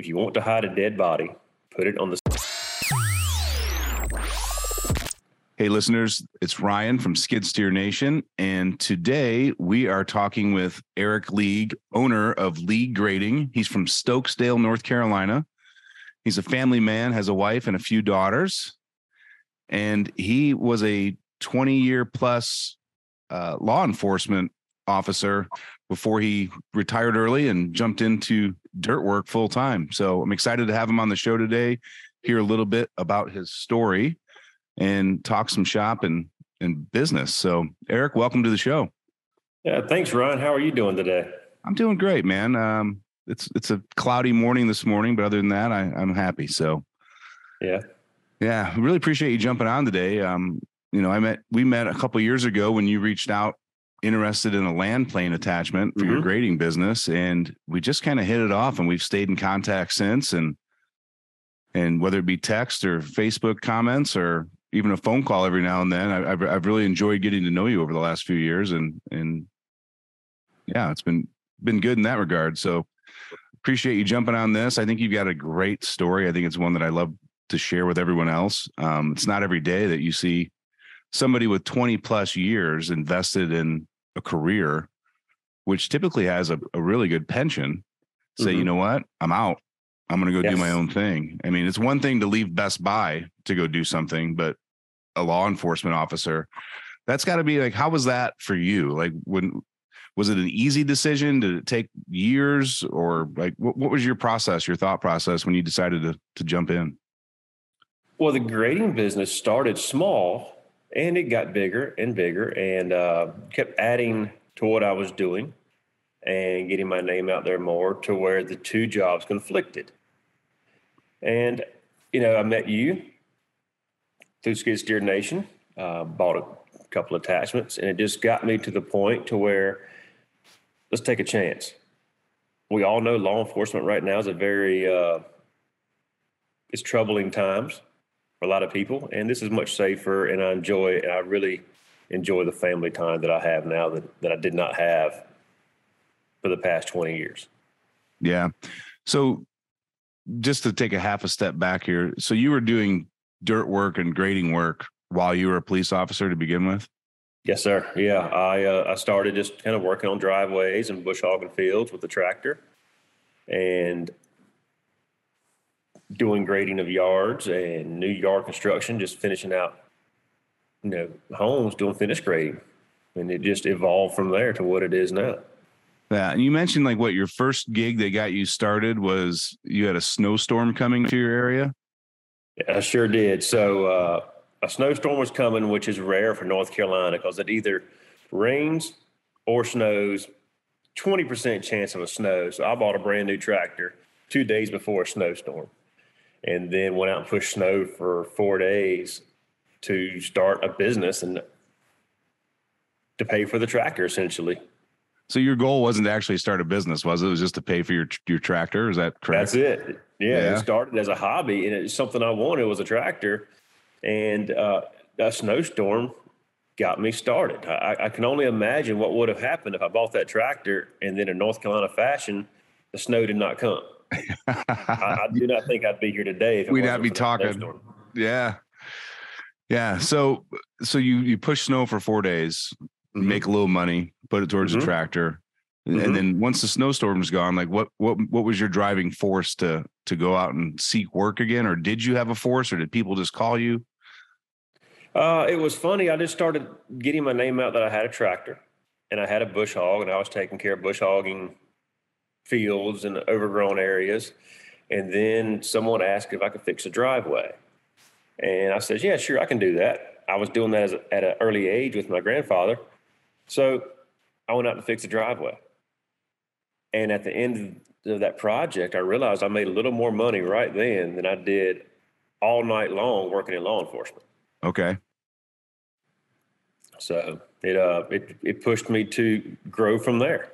If you want to hide a dead body, put it on the. Hey, listeners, it's Ryan from Skid Steer Nation. And today we are talking with Eric League, owner of League Grading. He's from Stokesdale, North Carolina. He's a family man, has a wife and a few daughters. And he was a 20 year plus uh, law enforcement officer before he retired early and jumped into dirt work full time. So I'm excited to have him on the show today, hear a little bit about his story and talk some shop and, and business. So, Eric, welcome to the show. Yeah, thanks, Ron. How are you doing today? I'm doing great, man. Um, it's it's a cloudy morning this morning, but other than that, I, I'm happy. So, yeah, yeah, really appreciate you jumping on today. Um, you know, I met we met a couple years ago when you reached out interested in a land plane attachment for mm-hmm. your grading business and we just kind of hit it off and we've stayed in contact since and and whether it be text or facebook comments or even a phone call every now and then I, have I've really enjoyed getting to know you over the last few years and and yeah it's been been good in that regard. So appreciate you jumping on this. I think you've got a great story. I think it's one that i love to share with everyone else. Um, it's not every day that you see somebody with 20 plus years invested in a career, which typically has a, a really good pension, say, mm-hmm. you know what, I'm out. I'm going to go yes. do my own thing. I mean, it's one thing to leave Best Buy to go do something, but a law enforcement officer, that's got to be like, how was that for you? Like, when was it an easy decision? Did it take years, or like, what, what was your process, your thought process when you decided to to jump in? Well, the grading business started small and it got bigger and bigger and uh, kept adding to what I was doing and getting my name out there more to where the two jobs conflicted. And, you know, I met you through Skid Steer Nation, uh, bought a couple attachments, and it just got me to the point to where let's take a chance. We all know law enforcement right now is a very, uh, it's troubling times for a lot of people, and this is much safer. And I enjoy, and I really enjoy the family time that I have now that that I did not have for the past twenty years. Yeah. So, just to take a half a step back here, so you were doing dirt work and grading work while you were a police officer to begin with. Yes, sir. Yeah, I uh, I started just kind of working on driveways and bush hogging fields with the tractor, and doing grading of yards and new yard construction, just finishing out, you know, homes, doing finish grading. And it just evolved from there to what it is now. Yeah. And you mentioned like what your first gig that got you started was you had a snowstorm coming to your area? Yeah, I sure did. So uh, a snowstorm was coming, which is rare for North Carolina because it either rains or snows, 20% chance of a snow. So I bought a brand new tractor two days before a snowstorm and then went out and pushed snow for four days to start a business and to pay for the tractor essentially. So your goal wasn't to actually start a business, was it? It was just to pay for your your tractor. Is that correct? That's it. Yeah, yeah. it started as a hobby, and it's something I wanted was a tractor, and uh, a snowstorm got me started. I, I, can only imagine what would have happened if I bought that tractor and then in North Carolina fashion, the snow did not come. I, I, do not think I'd be here today. We'd not be talking. Yeah. Yeah. So, so you, you push snow for four days, mm-hmm. make a little money, put it towards mm-hmm. the tractor. Mm-hmm. And then once the snowstorm's gone, like what, what, what was your driving force to, to go out and seek work again? Or did you have a force or did people just call you? Uh, it was funny. I just started getting my name out that I had a tractor and I had a bush hog and I was taking care of bush hogging fields and overgrown areas. And then someone asked if I could fix a driveway. And I said, yeah, sure, I can do that. I was doing that a, at an early age with my grandfather. So I went out to fix a driveway. And at the end of that project, I realized I made a little more money right then than I did all night long working in law enforcement. Okay. So it uh it it pushed me to grow from there.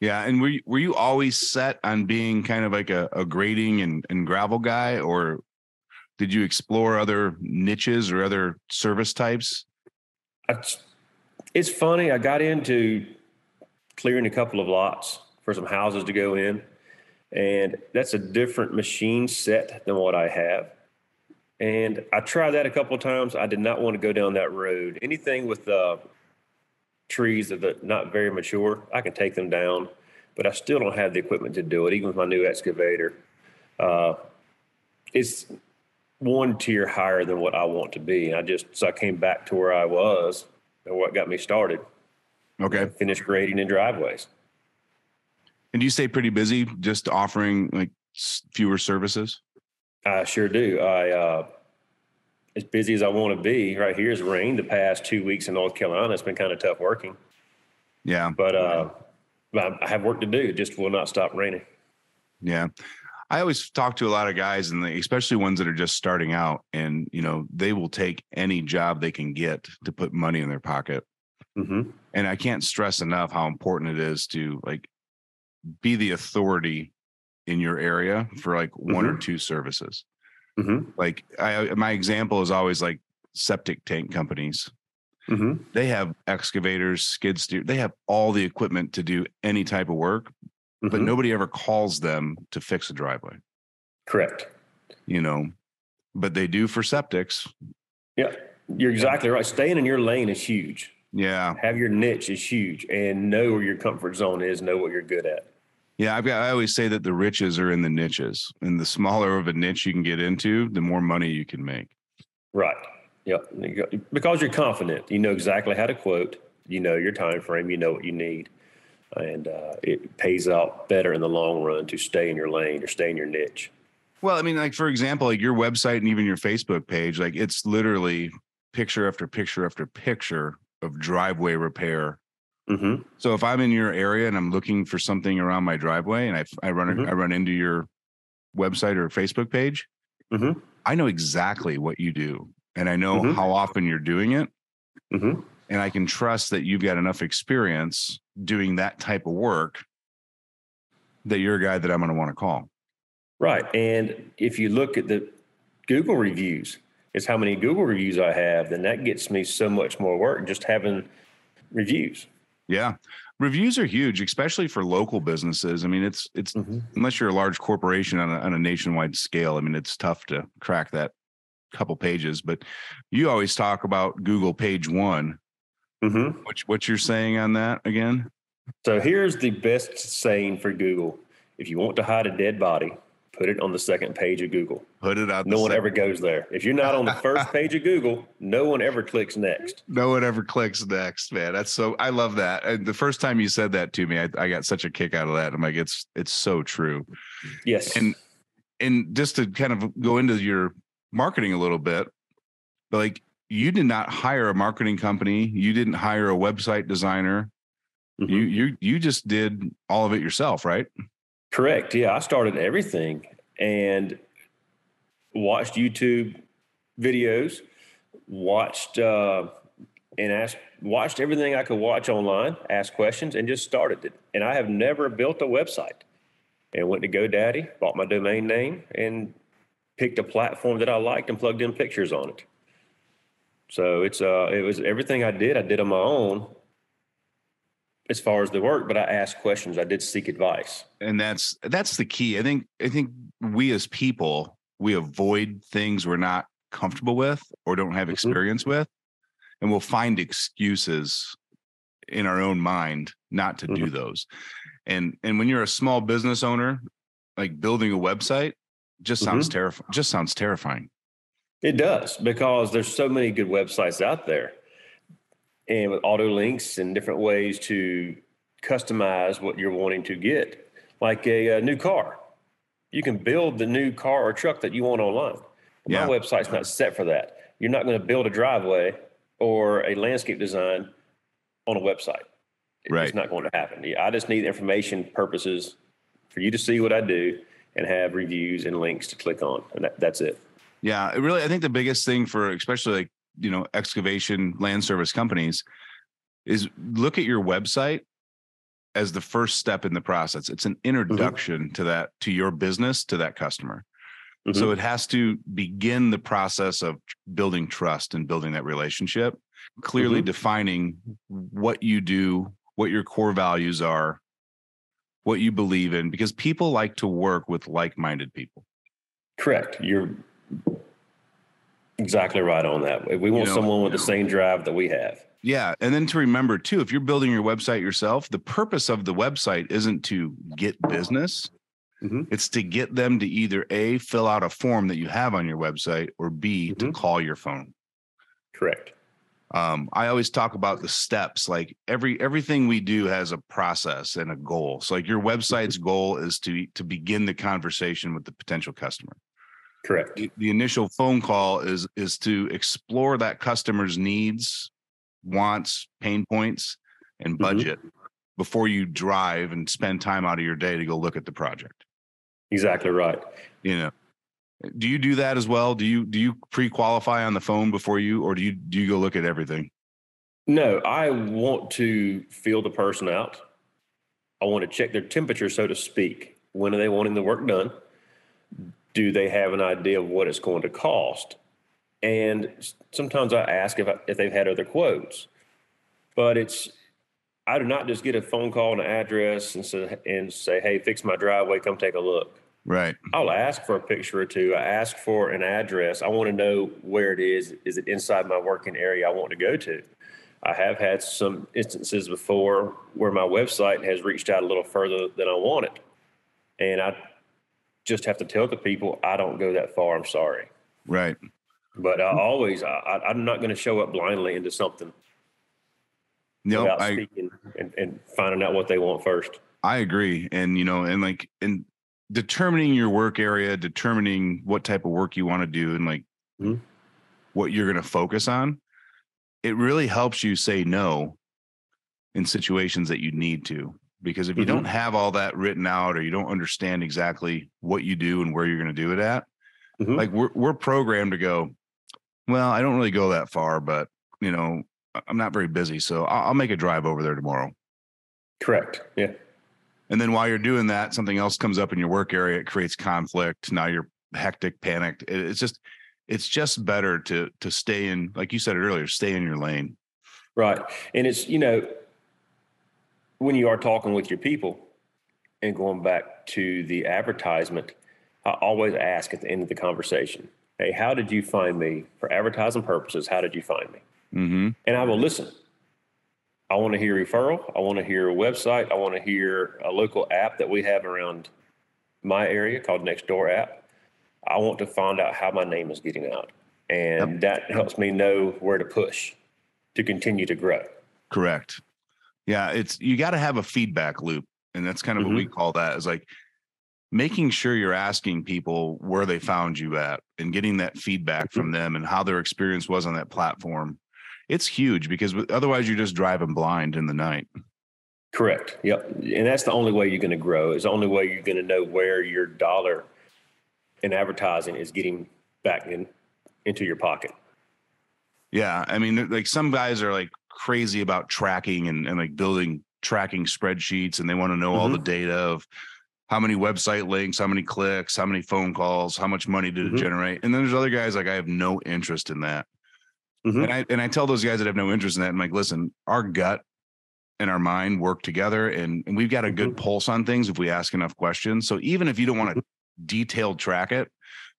Yeah, and were you, were you always set on being kind of like a, a grading and, and gravel guy, or did you explore other niches or other service types? It's funny. I got into clearing a couple of lots for some houses to go in, And that's a different machine set than what I have. And I tried that a couple of times. I did not want to go down that road. Anything with uh, trees that are not very mature, I can take them down, but I still don't have the equipment to do it, even with my new excavator. Uh, it's one tier higher than what I want to be. And I just, so I came back to where I was and what got me started. Okay. Finished grading in driveways. And do you stay pretty busy just offering like fewer services? I sure do. I, uh, as busy as I want to be, right here has rained the past two weeks in North Carolina. It's been kind of tough working. Yeah. But, uh, I have work to do. It just will not stop raining. Yeah. I always talk to a lot of guys and especially ones that are just starting out and you know they will take any job they can get to put money in their pocket. Mm-hmm. And I can't stress enough how important it is to like be the authority in your area for like one mm-hmm. or two services. Mm-hmm. Like I, my example is always like septic tank companies. Mm-hmm. They have excavators, skid steer. They have all the equipment to do any type of work, but Mhm. nobody ever calls them to fix a driveway. Correct. You know, but they do for septics. Yeah, you're exactly right. Staying in your lane is huge. Yeah, Have your niche is huge, and know where your comfort zone is. Know what you're good at. Yeah. I've got. I always say that the riches are in the niches, and the smaller of a niche you can get into, the more money you can make. Right. Yep. Because you're confident, you know exactly how to quote. You know your time frame. You know what you need, and uh, it pays out better in the long run to stay in your lane or stay in your niche. Well, I mean, like for example, like your website and even your Facebook page, like it's literally picture after picture after picture of driveway repair. Mm-hmm. So if I'm in your area and I'm looking for something around my driveway and I I run Mhm. I run into your website or Facebook page, Mhm. I know exactly what you do and I know Mhm. how often you're doing it Mm-hmm. and I can trust that you've got enough experience doing that type of work that you're a guy that I'm going to want to call. Right. And if you look at the Google reviews, it's how many Google reviews I have, then that gets me so much more work just having reviews. Yeah. Reviews are huge, especially for local businesses. I mean, it's it's Mm-hmm. unless you're a large corporation on a, on a nationwide scale. I mean, it's tough to crack that couple pages. But you always talk about Google page one. Mm-hmm. Which what you're saying on that again? So here's the best saying for Google. If you want to hide a dead body, put it on the second page of Google. Put it out. No one ever goes there. If you're not on the first page of Google, no one ever clicks next. No one ever clicks next, man. That's so. I love that. And the first time you said that to me, I, I got such a kick out of that. I'm like, it's it's so true. Yes. And and just to kind of go into your marketing a little bit, like you did not hire a marketing company, you didn't hire a website designer. Mhm. You you you just did all of it yourself, right? Correct. Yeah, I started everything and watched YouTube videos, watched uh, and asked, watched everything I could watch online, asked questions, and just started it. And I have never built a website. And went to GoDaddy, bought my domain name, and picked a platform that I liked and plugged in pictures on it. So it's uh, it was everything I did. I did on my own, as far as the work, but I asked questions. I did seek advice. And that's that's the key. I think I think we as people we avoid things we're not comfortable with or don't have Mhm. experience with, and we'll find excuses in our own mind not to do those. And and when you're a small business owner, like building a website, just sounds terrifying. Just sounds terrifying. It does because there's so many good websites out there, and with auto links and different ways to customize what you're wanting to get, like a, uh new car. You can build the new car or truck that you want online. Yeah. My website's not set for that. You're not going to build a driveway or a landscape design on a website. It's not going to happen. I just need information purposes for you to see what I do and have reviews and links to click on, and that, that's it. Yeah, it really. I think the biggest thing for especially like you know excavation land service companies is look at your website as the first step in the process. It's an introduction to that to your business to that customer. So it has to begin the process of building trust and building that relationship, clearly Mhm. defining what you do, what your core values are, what you believe in because people like to work with like-minded people. Correct. You're exactly right on that. We want you know, someone with the same drive that we have. Yeah. And then to remember too, if you're building your website yourself, the purpose of the website isn't to get business. Mm-hmm. It's to get them to either A, fill out a form that you have on your website, or B, mm-hmm. to call your phone. Correct. Um, I always talk about the steps. Like every everything we do has a process and a goal. So like your website's mm-hmm. goal is to to begin the conversation with the potential customer. Correct. The, the initial phone call is is to explore that customer's needs, wants, pain points, and mm-hmm. budget mm-hmm. before you drive and spend time out of your day to go look at the project. Exactly right. You know, do you do that as well? Do you do you pre-qualify on the phone before you, or do you do you go look at everything? No, I want to feel the person out. I want to check their temperature, so to speak. When are they wanting the work done? Do they have an idea of what it's going to cost? And sometimes I ask if I, if they've had other quotes, but it's I do not just get a phone call and an address and say and say, "Hey, fix my driveway. Come take a look." Right. I'll ask for a picture or two. I ask for an address. I want to know where it is. Is it inside my working area I want to go to? I have had some instances before where my website has reached out a little further than I wanted. And I just have to tell the people I don't go that far. I'm sorry. Right. But I always, I, am not going to show up blindly into something no, without I, speaking and, and finding out what they want first. I agree. And, you know, and like, and determining your work area, determining what type of work you want to do and like mm-hmm. what you're going to focus on, it really helps you say no in situations that you need to. Because if you mm-hmm. don't have all that written out or you don't understand exactly what you do and where you're going to do it at, mm-hmm. like we're we're programmed to go, well, I don't really go that far, but you know, I'm not very busy, so I'll, I'll make a drive over there tomorrow. Correct. Yeah. And then while you're doing that, something else comes up in your work area. It creates conflict. Now you're hectic, panicked. It's just, it's just better to to stay in, like you said earlier, stay in your lane. Right, and it's you know, when you are talking with your people, and going back to the advertisement, I always ask at the end of the conversation, "Hey, how did you find me for advertising purposes? How did you find me?" Mm-hmm. And I will listen. I want to hear referral. I want to hear a website. I want to hear a local app that we have around my area called Nextdoor app. I want to find out how my name is getting out. And yep. that helps me know where to push to continue to grow. Correct. Yeah, it's you got to have a feedback loop. And that's kind of mm-hmm. what we mm-hmm. call that is like making sure you're asking people where they found you at and getting that feedback mm-hmm. from them and how their experience was on that platform it's huge because otherwise you're just driving blind in the night. Correct. Yep. And that's the only way you're going to grow. It's the only way you're going to know where your dollar in advertising is getting back in into your pocket. Yeah. I mean, like some guys are like crazy about tracking and, and like building tracking spreadsheets and they want to know mm-hmm. all the data of how many website links, how many clicks, how many phone calls, how much money did mm-hmm. it generate. And then there's other guys like I have no interest in that. Mm-hmm. And I and I tell those guys that have no interest in that, I'm like, listen, our gut and our mind work together, and, and we've got a good mm-hmm. pulse on things if we ask enough questions. So even if you don't want to mm-hmm. detailed track it,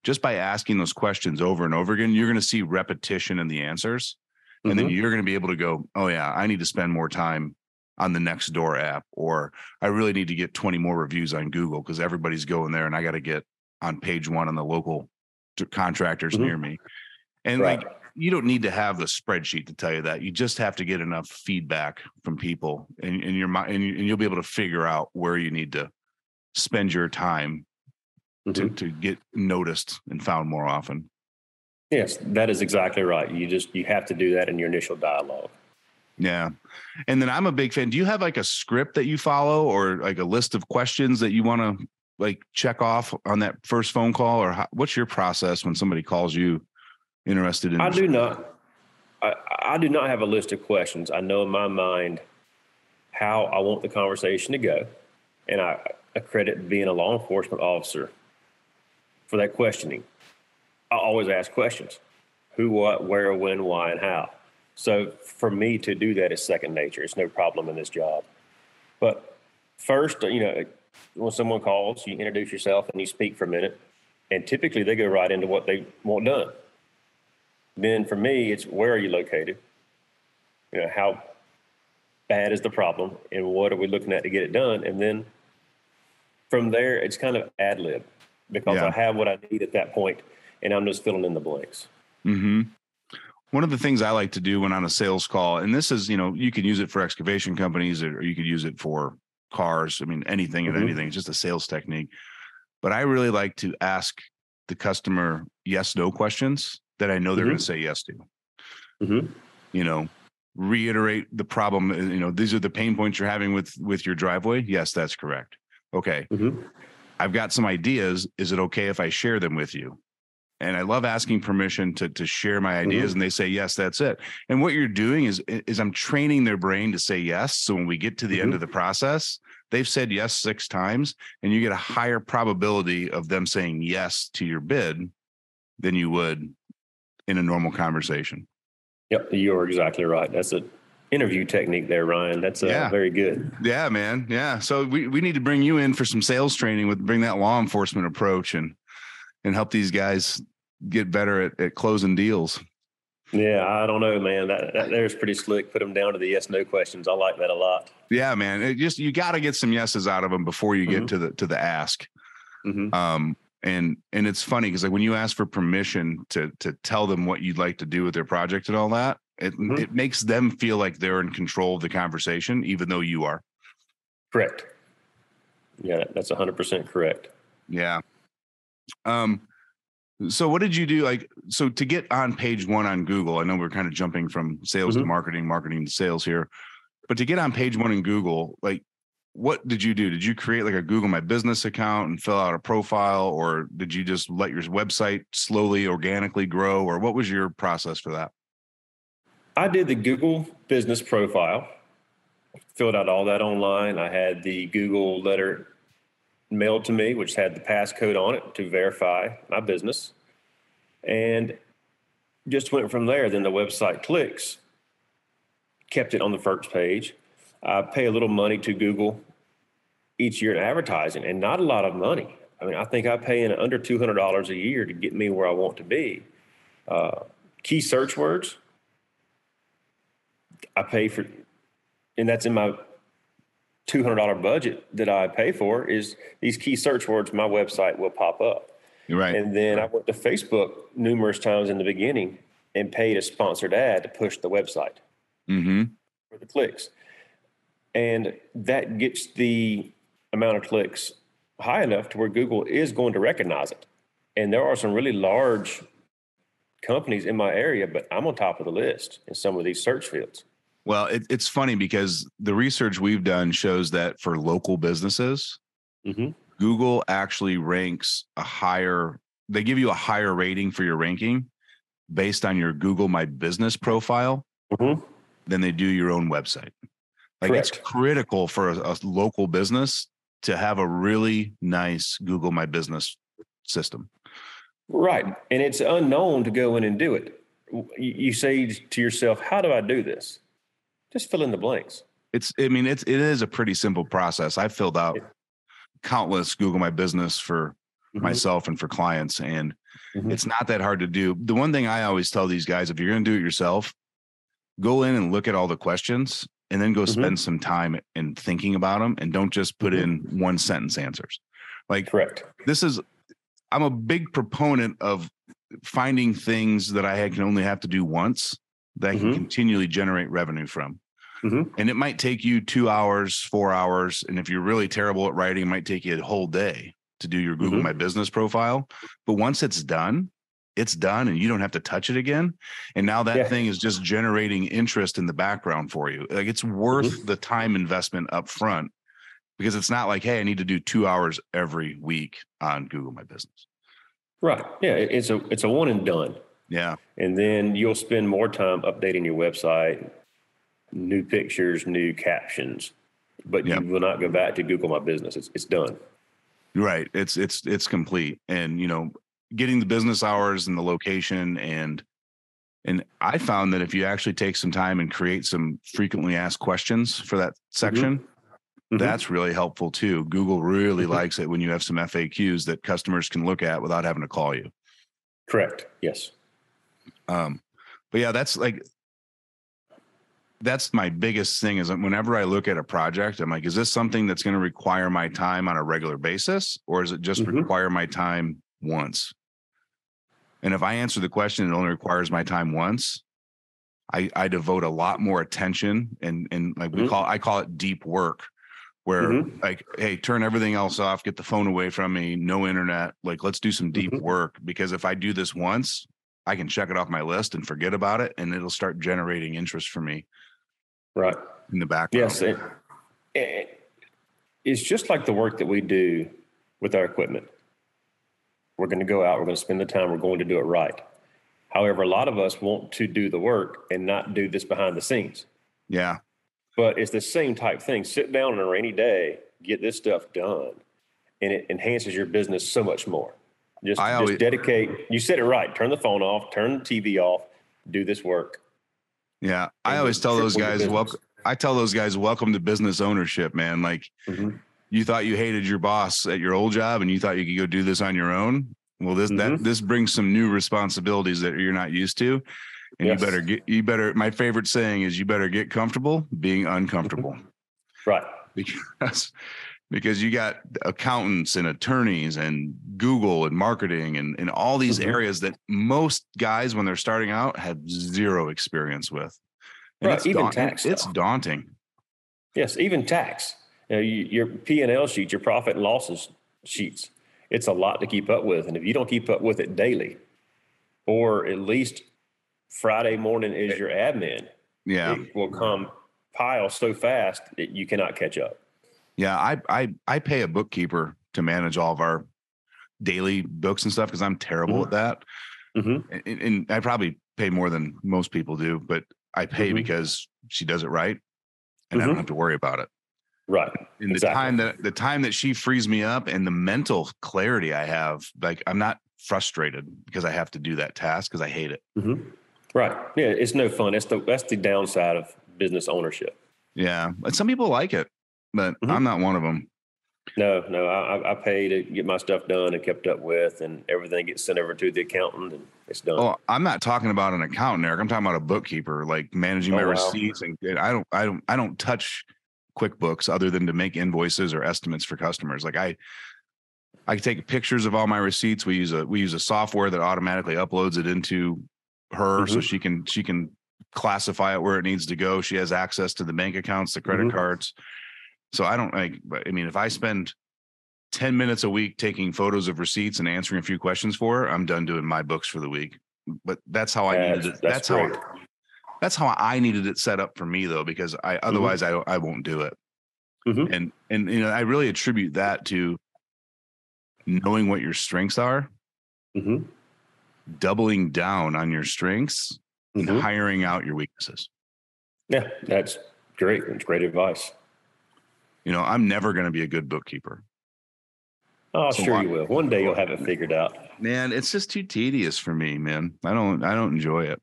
just by asking those questions over and over again, you're going to see repetition in the answers, and mm-hmm. then you're going to be able to go, oh yeah, I need to spend more time on the Nextdoor app, or I really need to get 20 more reviews on Google because everybody's going there, and I got to get on page one on the local contractors mm-hmm. near me. And right. like you don't need to have the spreadsheet to tell you that. You just have to get enough feedback from people, and, and your mind, and, and you'll be able to figure out where you need to spend your time mm-hmm. to to get noticed and found more often. Yes, that is exactly right. You just you have to do that in your initial dialogue. Yeah. And then I'm a big fan. Do you have like a script that you follow or like a list of questions that you want to like check off on that first phone call or how, what's your process when somebody calls you interested in? I do not. I, I do not have a list of questions. I know in my mind how I want the conversation to go, and I accredit being a law enforcement officer for that questioning. I always ask questions: who, what, where, when, why, and how. So for me to do that is second nature. It's no problem in this job. But first, you know, when someone calls, you introduce yourself and you speak for a minute, and typically they go right into what they want done. Then for me, it's where are you located? You know, how bad is the problem and what are we looking at to get it done? And then from there, it's kind of ad lib because Yeah. I have what I need at that point and I'm just filling in the blanks. hmm One of the things I like to do when on a sales call, and this is, you know, you can use it for excavation companies or you could use it for cars. I mean, anything and Mhm. anything. It's just a sales technique. But I really like to ask the customer yes, no questions that I know they're Mhm. going to say yes to. Mm-hmm. You know, reiterate the problem. uh, You know, these are the pain points you're having with with your driveway. Yes, that's correct. Okay. Mm-hmm. I've got some ideas. Is it okay if I share them with you? And I love asking permission to to share my ideas, and they say yes. That's it. And what you're doing is is I'm training their brain to say yes. So when we get to the end Mhm. of the process, they've said yes six times, and you get a higher probability of them saying yes to your bid than you would in a normal conversation. Yep, you're exactly right. That's a interview technique there, Ryan. That's uh, Yeah. very good. Yeah, man. Yeah. So we, we need to bring you in for some sales training with bring that law enforcement approach and and help these guys get better at, at closing deals. Yeah, I don't know, man. That, that there's pretty slick. Put them down to the yes no questions. I like that a lot. Yeah, man. It just you got to get some yeses out of them before you get Mhm. to the to the ask. Mm-hmm. Um and and it's funny because like when you ask for permission to to tell them what you'd like to do with their project and all that, it Mhm. it makes them feel like they're in control of the conversation, even though you are. Correct. Yeah, that's 100% correct. Yeah. Um so what did you do like so to get on page 1 on Google? I know we're kind of jumping from sales to Mhm. marketing, marketing to sales here. But to get on page 1 in Google, like what did you do? Did you create like a Google My Business account and fill out a profile or did you just let your website slowly organically grow or what was your process for that? I did the Google business profile, filled out all that online. I had the Google letter mailed to me, which had the passcode on it to verify my business. And just went from there. Then the website clicks, kept it on the first page. I pay a little money to Google each year in advertising and not a lot of money. I mean, I think I pay in under $200 a year to get me where I want to be. Uh, key search words, I pay for, and that's in my two hundred dollar budget that I pay for. Is these key search words? My website will pop up, You're right. and then I went to Facebook numerous times in the beginning and paid a sponsored ad to push the website mhm. for the clicks, and that gets the amount of clicks high enough to where Google is going to recognize it. And there are some really large companies in my area, but I'm on top of the list in some of these search fields. Well, it, it's funny because the research we've done shows that for local businesses, Mm-hmm. Google actually ranks a higher, they give you a higher rating for your ranking based on your Google My Business profile Mm-hmm. than they do your own website. Like it's critical for a, a local business to have a really nice Google My Business system. Right. And it's unknown to go in and do it. You say to yourself, how do I do this? Just fill in the blanks. It's, I mean, it's, it is a pretty simple process. I filled out. Countless Google My Business for Mhm. myself and for clients. And Mhm. it's not that hard to do. The one thing I always tell these guys, if you're going to do it yourself, go in and look at all the questions and then go Mhm. spend some time in thinking about them and don't just put Mhm. in one sentence answers. Like Correct. this is, I'm a big proponent of finding things that I can only have to do once that I can Mhm. continually generate revenue from. Mhm. And it might take you two hours, four hours. And if you're really terrible at writing, it might take you a whole day to do your Google Mhm. My Business profile. But once it's done, it's done and you don't have to touch it again. And now that Yeah. thing is just generating interest in the background for you. Like it's worth Mm-hmm. the time investment up front because it's not like, hey, I need to do two hours every week on Google My Business. Right. Yeah. It's a it's a one and done. Yeah. And then you'll spend more time updating your website, new pictures, new captions, but Yep. you will not go back to Google My Business. It's it's done. Right. It's it's it's complete. And you know, getting the business hours and the location and and I found that if you actually take some time and create some frequently asked questions for that section, Mm-hmm. That's really helpful too. Google really mm-hmm. likes it when you have some FAQs that customers can look at without having to call you. Correct. Yes. Um, but yeah, that's like that's my biggest thing is whenever I look at a project, I'm like, is this something that's going to require my time on a regular basis, or is it just mm-hmm. require my time once? And if I answer the question, it only requires my time once. I, I devote a lot more attention and and like we mm-hmm. call I call it deep work, where mm-hmm. like hey turn everything else off, get the phone away from me, no internet. Like let's do some deep mm-hmm. work because if I do this once, I can check it off my list and forget about it, and it'll start generating interest for me. Right in the background. Yes, it, it, it's just like the work that we do with our equipment. We're going to go out. We're going to spend the time. We're going to do it right. However, a lot of us want to do the work and not do this behind the scenes. Yeah. But it's the same type thing. Sit down on a rainy day, get this stuff done, and it enhances your business so much more. Just, always, just dedicate. You said it right. Turn the phone off. Turn the TV off. Do this work. Yeah, I always tell those guys, welcome. I tell those guys, welcome to business ownership, man. Like, mm-hmm. you thought you hated your boss at your old job, and you thought you could go do this on your own. Well, this mm-hmm. that this brings some new responsibilities that you're not used to, and yes. you better get you better. My favorite saying is, you better get comfortable being uncomfortable. Right. Because because you got accountants and attorneys and Google and marketing and, and all these mm-hmm. areas that most guys when they're starting out have zero experience with. And right, it's even da- tax. It's daunting. Yes, even tax. You know, you, your P and L sheet, your profit and losses sheets. It's a lot to keep up with, and if you don't keep up with it daily, or at least Friday morning is your admin, yeah, it will come pile so fast that you cannot catch up. Yeah, I I I pay a bookkeeper to manage all of our daily books and stuff because I'm terrible mm-hmm. at that. Mm-hmm. And, and, I probably pay more than most people do, but I pay mm-hmm. because she does it right, and I don't mm-hmm. have to worry about it. Right. And exactly. the time that the time that she frees me up and the mental clarity I have, like I'm not frustrated because I have to do that task because I hate it. Mm-hmm. Right. Yeah, it's no fun. That's the that's the downside of business ownership. Yeah, but some people like it but mm-hmm. I'm not one of them. No, no, I, I pay to get my stuff done and kept up with, and everything gets sent over to the accountant, and it's done. Oh, I'm not talking about an accountant, Eric. I'm talking about a bookkeeper, like managing oh, my wow. receipts, and I don't, I don't, I don't touch QuickBooks other than to make invoices or estimates for customers. Like I, I take pictures of all my receipts. We use a we use a software that automatically uploads it into her, mm-hmm. so she can she can classify it where it needs to go. She has access to the bank accounts, the credit mm-hmm. cards so I don't like, I mean, if I spend 10 minutes a week taking photos of receipts and answering a few questions for her, I'm done doing my books for the week. But that's how I needed it. That's, that's how that's how I needed it set up for me though, because I mm-hmm. otherwise mm-hmm. I I won't do it. Mm-hmm. And and you know, I really attribute that to knowing what your strengths are, mm-hmm. doubling down on your strengths, and mm-hmm. hiring out your weaknesses. Yeah, that's great. That's great advice. You know, I'm never going to be a good bookkeeper. Oh, so sure you will. One day you'll have it figured out. Man, it's just too tedious for me, man. I don't, I don't enjoy it.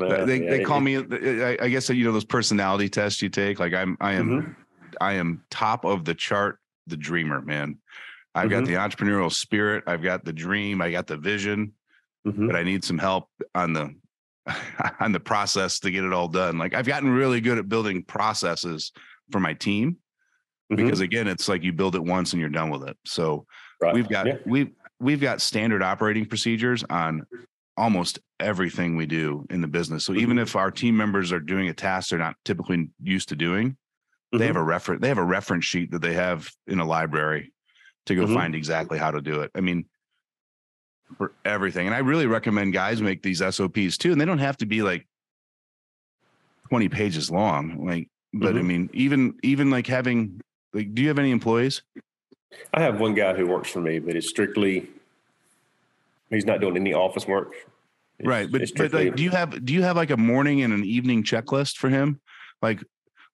Uh, they, yeah, they call me. I, guess you know those personality tests you take. Like I'm, I am, mm-hmm. I am top of the chart. The dreamer, man. I've mm-hmm. got the entrepreneurial spirit. I've got the dream. I got the vision, mm-hmm. but I need some help on the on the process to get it all done. Like I've gotten really good at building processes for my team, mm-hmm. because again, it's like you build it once and you're done with it. So right. we've got yeah. we've we've got standard operating procedures on almost everything we do in the business. So mm-hmm. even if our team members are doing a task they're not typically used to doing, mm-hmm. they have mm-hmm. a reference they have a reference sheet that they have in a library to go mm-hmm. find exactly how to do it. I mean, for everything. And I really recommend guys make these SOPs too. And they don't have to be like 20 pages long. Like, but I mm-hmm. mean, even even like having like, do you have any employees? I have one guy who works for me, but it's strictly he's not doing any office work. It's, right, but but like, do you have do you have like a morning and an evening checklist for him? Like,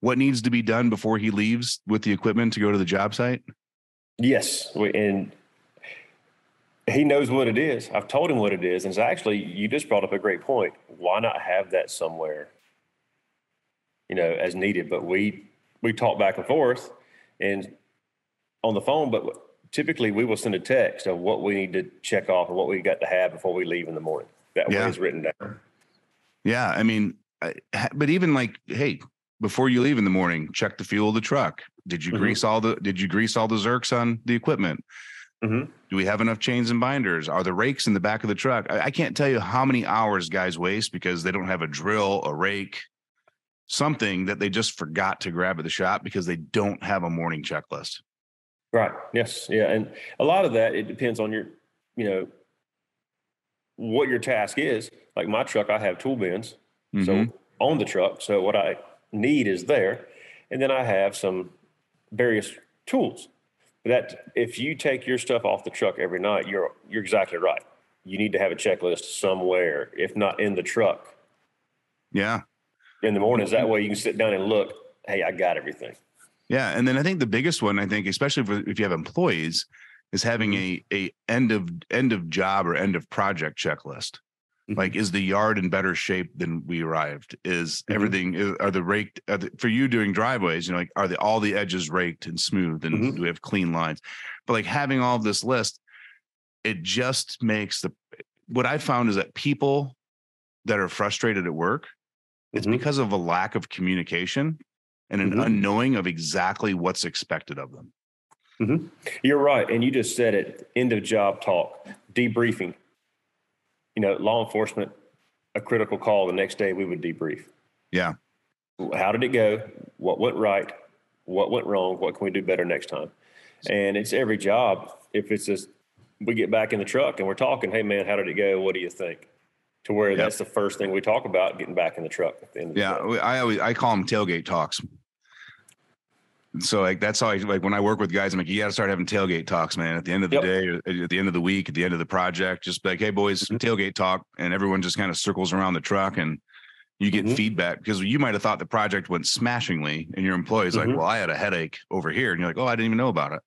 what needs to be done before he leaves with the equipment to go to the job site? Yes, and he knows what it is. I've told him what it is, and so actually, you just brought up a great point. Why not have that somewhere? You know, as needed. But we we talk back and forth and on the phone, but typically we will send a text of what we need to check off and what we got to have before we leave in the morning. That Yeah. way it's written down. Yeah, I mean, I, but even like, hey, before you leave in the morning, check the fuel of the truck. Did you Mhm. grease all the? Did you grease all the zerks on the equipment? Mhm. Do we have enough chains and binders? Are the rakes in the back of the truck? I, I can't tell you how many hours guys waste because they don't have a drill, a rake, something that they just forgot to grab at the shop because they don't have a morning checklist. Right. Yes. Yeah. And a lot of that, it depends on your, you know, what your task is. Like my truck, I have tool bins. Mhm. So on the truck. So what I need is there. And then I have some various tools. That if you take your stuff off the truck every night, you're you're exactly right. You need to have a checklist somewhere, if not in the truck yeah, in the mornings. That way you can sit down and look, hey, I got everything. Yeah, and then I think the biggest one, I think, especially for, if you have employees, is having a a end of end of job or end of project checklist. Mhm. Like, is the yard in better shape than we arrived? Is Mhm. everything are the raked are the, for you doing driveways? You know, like are the all the edges raked and smooth, and Mhm. do we have clean lines? But like having all of this list, it just makes the what I found is that people that are frustrated at work, it's Mhm. because of a lack of communication and an Mhm. unknowing of exactly what's expected of them. You're right. And you just said it end of job talk, debriefing. You know, law enforcement, a critical call the next day, we would debrief. Yeah. How did it go? What went right? What went wrong? What can we do better next time? And it's every job. If it's just, we get back in the truck and we're talking, hey, man, how did it go? What do you think? To where that's the first thing we talk about getting back in the truck at the end of the Yeah, day. I always I call them tailgate talks. So like that's how I like when I work with guys. I'm like, you got to start having tailgate talks, man. At the end of the Yep. day, or at the end of the week, at the end of the project, just like, hey boys, Mhm. tailgate talk, and everyone just kind of circles around the truck and you get Mhm. feedback because you might have thought the project went smashingly, and your employee's Mhm. like, well, I had a headache over here, and you're like, oh, I didn't even know about it.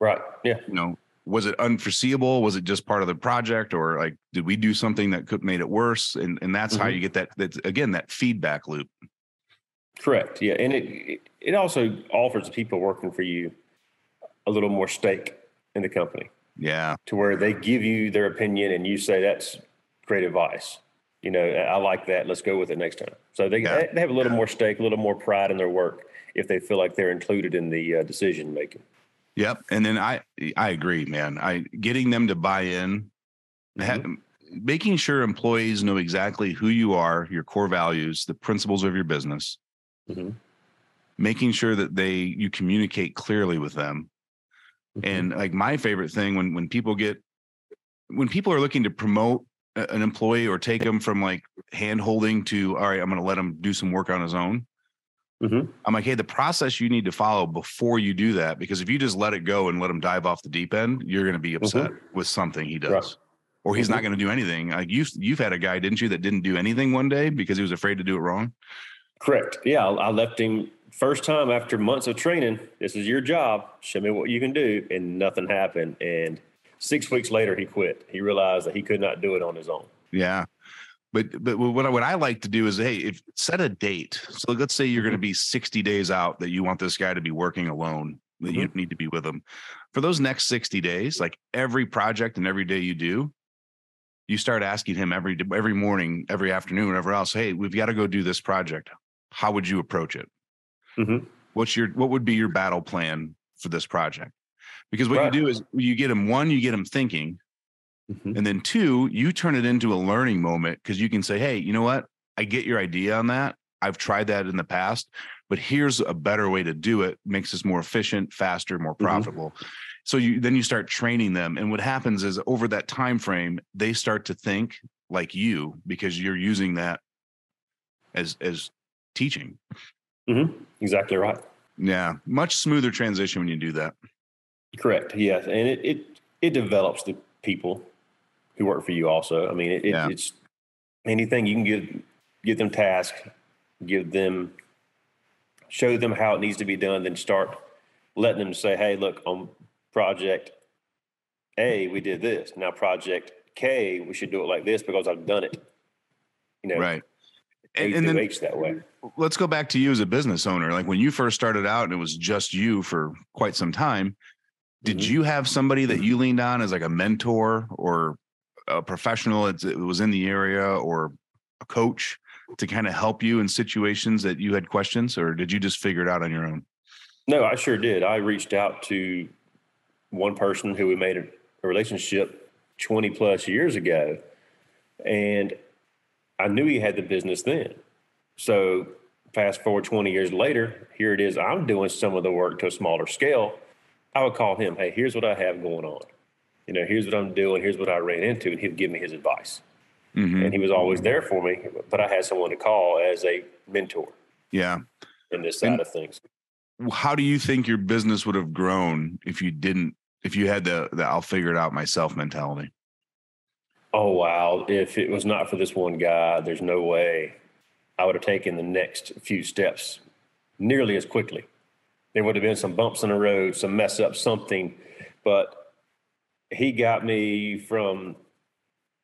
Right. Yeah. You know, was it unforeseeable? Was it just part of the project, or like did we do something that could made it worse? And and that's how Mhm. you get that. That's again that feedback loop. Correct. Yeah, and it it- also offers the people working for you a little more stake in the company Yeah. to where they give you their opinion and you say that's great advice. You know, I like that. Let's go with it next time. So they Yeah. they have a little more stake, a little more pride in their work if they feel like they're included in the uh, decision making. Yep. And then I I agree, man. I getting them to buy in, ha- making sure employees know exactly who you are, your core values, the principles of your business, Mhm. making sure that they you communicate clearly with them. And like my favorite thing when when people get when people are looking to promote an employee or take them from like hand holding to all right, I'm going to let him do some work on his own. Mhm. I'm like, hey, the process you need to follow before you do that, because if you just let it go and let him dive off the deep end, you're going to be upset with something he does, Right. or he's not Mhm. going to do anything. Like you've you've had a guy, didn't you, that didn't do anything one day because he was afraid to do it wrong. Correct. Yeah, I, I left him first time after months of training. This is your job. Show me what you can do, and nothing happened. And six weeks later, he quit. He realized that he could not do it on his own. Yeah. But but what I, what I like to do is hey, if set a date. So let's say you're going to be 60 days out that you want this guy to be working alone, that you need to be with him. For those next 60 days, like every project and every day you do, you start asking him every every morning, every afternoon, whatever else, hey, we've got to go do this project. How would you approach it? Mhm. What's your what would be your battle plan for this project? Because what Right. you do is you get him one, you get him thinking, Mhm. and then two, you turn it into a learning moment because you can say, hey, you know what? I get your idea on that. I've tried that in the past, but here's a better way to do it. Makes us more efficient, faster, more Mhm. profitable. So you then you start training them. And what happens is over that time frame, they start to think like you because you're using that as as teaching. Mhm. Exactly right. Yeah. Much smoother transition when you do that. Correct. Yes, and it it, it develops the people who work for you. Also, I mean, it, Yeah. it's anything you can give give them task, give them, show them how it needs to be done, then start letting them say, "Hey, look, on project A, we did this. Now project K, we should do it like this because I've done it." You know, Right. and, and then H that way. Let's go back to you as a business owner. Like when you first started out and it was just you for quite some time, did mm-hmm. you have somebody that you leaned on as like a mentor or a professional that uh, was in the area or a coach to kind of help you in situations that you had questions or did you just figure it out on your own? No, I sure did. I reached out to one person who we made a, a relationship 20 plus years ago and I knew he had the business then. So fast forward 20 years later, here it is. I'm doing some of the work to a smaller scale. I would call him, hey, here's what I have going on. You know, here's what I'm doing. Here's what I ran into. And he'd give me his advice. Mm-hmm. And he was always there for me, but I had someone to call as a mentor. Yeah. In this side and of things. How do you think your business would have grown if you didn't, if you had the, the I'll figure it out myself mentality? oh wow, if it was not for this one guy, there's no way I would have taken the next few steps nearly as quickly. There would have been some bumps in the road, some mess up, something, but he got me from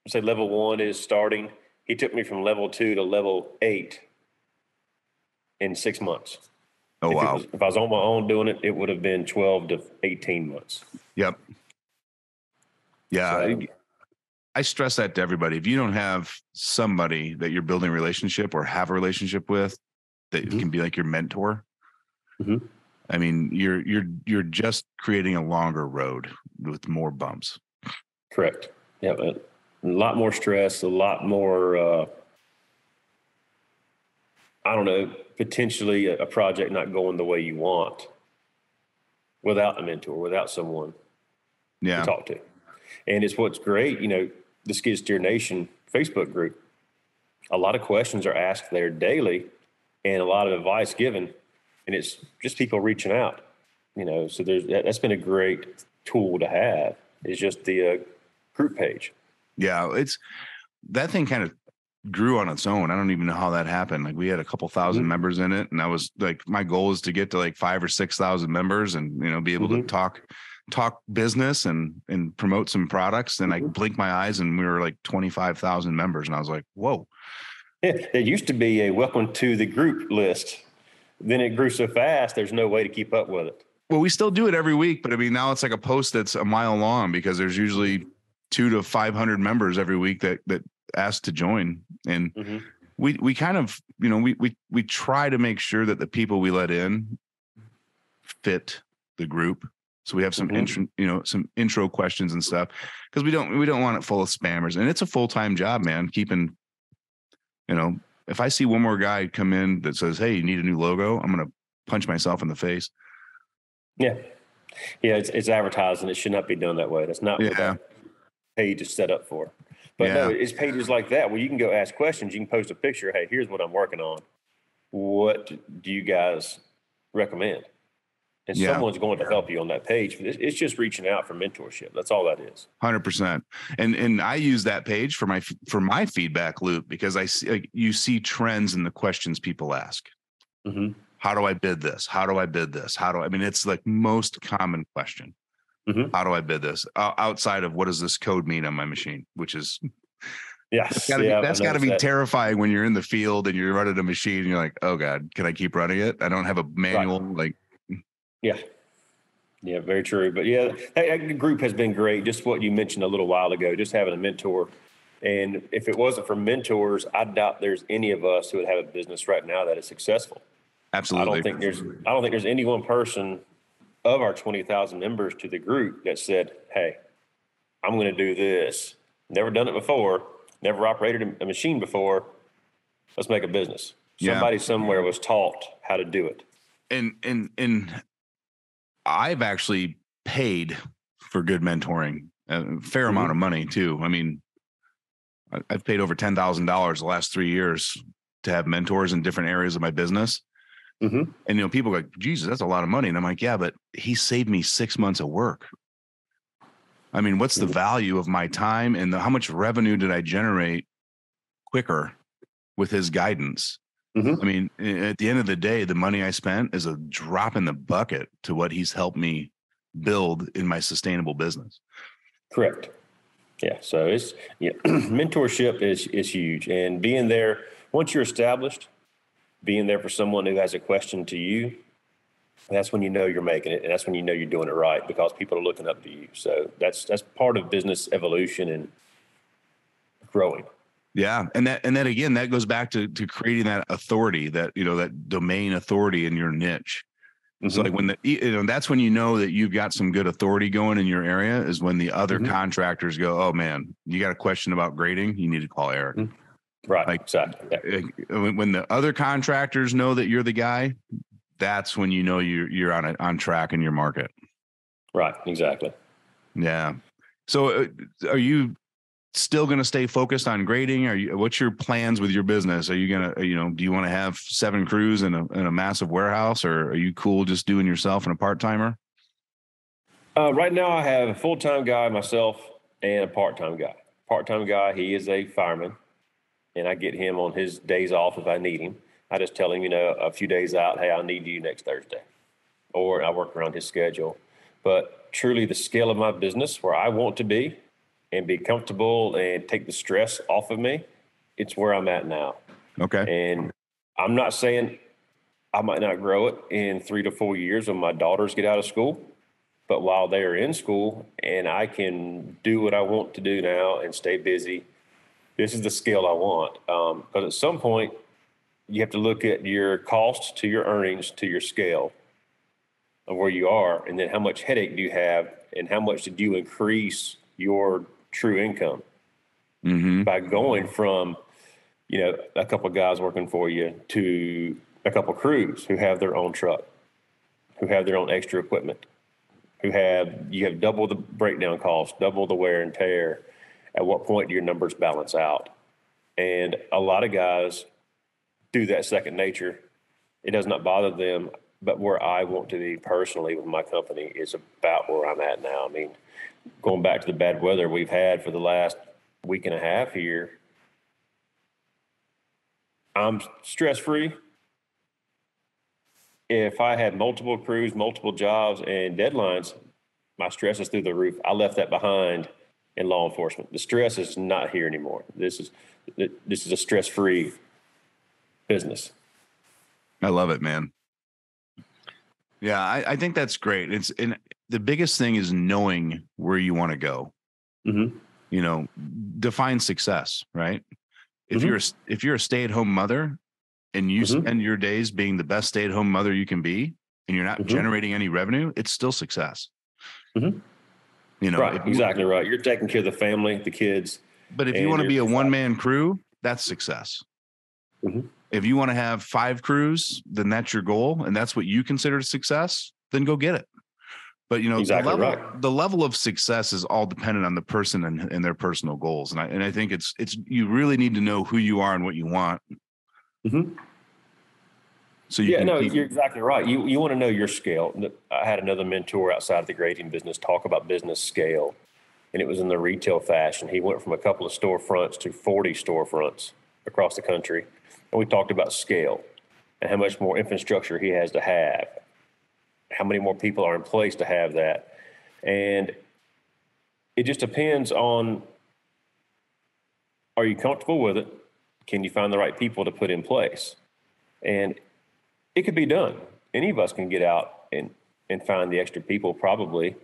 say level one is starting. He took me from level two to level eight in six months. Oh if wow! Was, if I was on my own doing it, it would have been twelve to eighteen months. Yep. Yeah. So, I stress that to everybody. If you don't have somebody that you're building a relationship or have a relationship with that mm-hmm. can be like your mentor, mm-hmm. I mean, you're you're you're just creating a longer road with more bumps. Correct. Yeah, a lot more stress, a lot more. Uh, I don't know, potentially a, project not going the way you want without a mentor, without someone yeah. to talk to. And it's what's great, you know, the Skid Steer Nation Facebook group. A lot of questions are asked there daily and a lot of advice given. And it's just people reaching out, you know. So there's that's been a great tool to have. Is just the uh, group page. Yeah, it's that thing kind of grew on its own. I don't even know how that happened. Like we had a couple 1000 mm-hmm. members in it, and I was like, my goal is to get to like five or six thousand members, and you know, be able mm-hmm. to talk talk business and and promote some products. And I mm-hmm. blinked my eyes and we were like 25,000 members. And I was like, whoa. Yeah, there used to be a welcome to the group list. Then it grew so fast, there's no way to keep up with it. Well, we still do it every week, but I mean, now it's like a post that's a mile long because there's usually two to 500 members every week that, that ask to join. And mm-hmm. we, we kind of, you know, we, we, we try to make sure that the people we let in fit the group so we have some mm-hmm. intro, you know, some intro questions and stuff because we don't we don't want it full of spammers. And it's a full time job, man. Keeping, you know, if I see one more guy come in that says, "Hey, you need a new logo," I'm gonna punch myself in the face. Yeah, yeah, it's it's advertising. It should not be done that way. That's not yeah. what page is set up for. But yeah. no, it's pages like that where you can go ask questions. You can post a picture. Hey, here's what I'm working on. What do you guys recommend? and yeah. someone's going to help you on that page. It's just reaching out for mentorship. That's all that is. Hundred percent. And and I use that page for my for my feedback loop because I see like, you see trends in the questions people ask. Mm-hmm. How do I bid this? How do I bid this? How do I, I mean it's like most common question. Mm-hmm. How do I bid this? Uh, outside of what does this code mean on my machine? Which is Yes, that's got to yeah, be, that's got to be that. terrifying when you're in the field and you're running a machine. And you're like, oh god, can I keep running it? I don't have a manual. Right. Like yeah. Yeah, very true. But yeah, the group has been great. Just what you mentioned a little while ago, just having a mentor. And if it wasn't for mentors, I doubt there's any of us who would have a business right now that is successful. Absolutely. I don't think there's I don't think there's any one person of our 20,000 members to the group that said, "Hey, I'm going to do this. Never done it before, never operated a machine before. Let's make a business." Somebody yeah. somewhere was taught how to do it. And and and I've actually paid for good mentoring, a fair mm-hmm. amount of money too. I mean, I've paid over ten thousand dollars the last three years to have mentors in different areas of my business. Mm-hmm. And you know, people like, Jesus, that's a lot of money. And I'm like, yeah, but he saved me six months of work. I mean, what's the mm-hmm. value of my time and the, how much revenue did I generate quicker with his guidance? Mm-hmm. I mean, at the end of the day, the money I spent is a drop in the bucket to what he's helped me build in my sustainable business. Correct. Yeah. So it's yeah, mentorship is is huge, and being there once you're established, being there for someone who has a question to you, that's when you know you're making it, and that's when you know you're doing it right because people are looking up to you. So that's that's part of business evolution and growing. Yeah, and that and then again, that goes back to to creating that authority, that you know, that domain authority in your niche. Mm-hmm. So like when the you know that's when you know that you've got some good authority going in your area is when the other mm-hmm. contractors go, oh man, you got a question about grading, you need to call Eric. Mm-hmm. Right. Like, exactly. Yeah. When the other contractors know that you're the guy, that's when you know you're you're on a, on track in your market. Right. Exactly. Yeah. So, uh, are you still going to stay focused on grading? Are you? What's your plans with your business? Are you gonna, you know, do you want to have seven crews in a in a massive warehouse, or are you cool just doing yourself and a part timer? Uh, right now, I have a full time guy myself and a part time guy. Part time guy, he is a fireman and I get him on his days off if I need him. I just tell him, you know, a few days out, hey, I'll need you next Thursday, or I work around his schedule. But truly, the scale of my business, where I want to be, and be comfortable and take the stress off of me, it's where I'm at now. Okay. And I'm not saying I might not grow it in three to four years when my daughters get out of school. But while they are in school and I can do what I want to do now and stay busy this is the scale I want. Because um, at some point, you have to look at your cost to your earnings to your scale of where you are, and then how much headache do you have, and how much did you increase your true income mm-hmm. by going from, you know, a couple of guys working for you to a couple of crews who have their own truck, who have their own extra equipment, who have you have double the breakdown cost, double the wear and tear at what point do your numbers balance out? And a lot of guys do that second nature. It does not bother them, but where I want to be personally with my company is about where I'm at now. I mean, going back to the bad weather we've had for the last week and a half here, I'm stress free. If I had multiple crews, multiple jobs, and deadlines, my stress is through the roof. I left that behind in law enforcement. The stress is not here anymore. This is this is a stress free business. I love it, man. Yeah, I, I, think that's great. It's and the biggest thing is knowing where you want to go. Mm-hmm. You know, define success, right? If mm-hmm. you're if you're a stay at home mother and you mm-hmm. spend your days being the best stay at home mother you can be, and you're not mm-hmm. generating any revenue, it's still success. You know, right, exactly right. You're taking care of the family, the kids. But if you want to be a one man crew, that's success. Mm-hmm. If you want to have five crews, then that's your goal, and that's what you consider success. Then go get it. But you know, exactly the, level, right. the level of success is all dependent on the person and, and their personal goals. And I and I think it's it's you really need to know who you are and what you want. Mm-hmm. So yeah, no, keep- you're exactly right. You you want to know your scale. I had another mentor outside of the grading business talk about business scale, and it was in the retail fashion. He went from a couple of storefronts to 40 storefronts across the country, and we talked about scale and how much more infrastructure he has to have, how many more people are in place to have that, and it just depends on are you comfortable with it? Can you find the right people to put in place? And it could be done. Any of us can get out and, and find the extra people probably,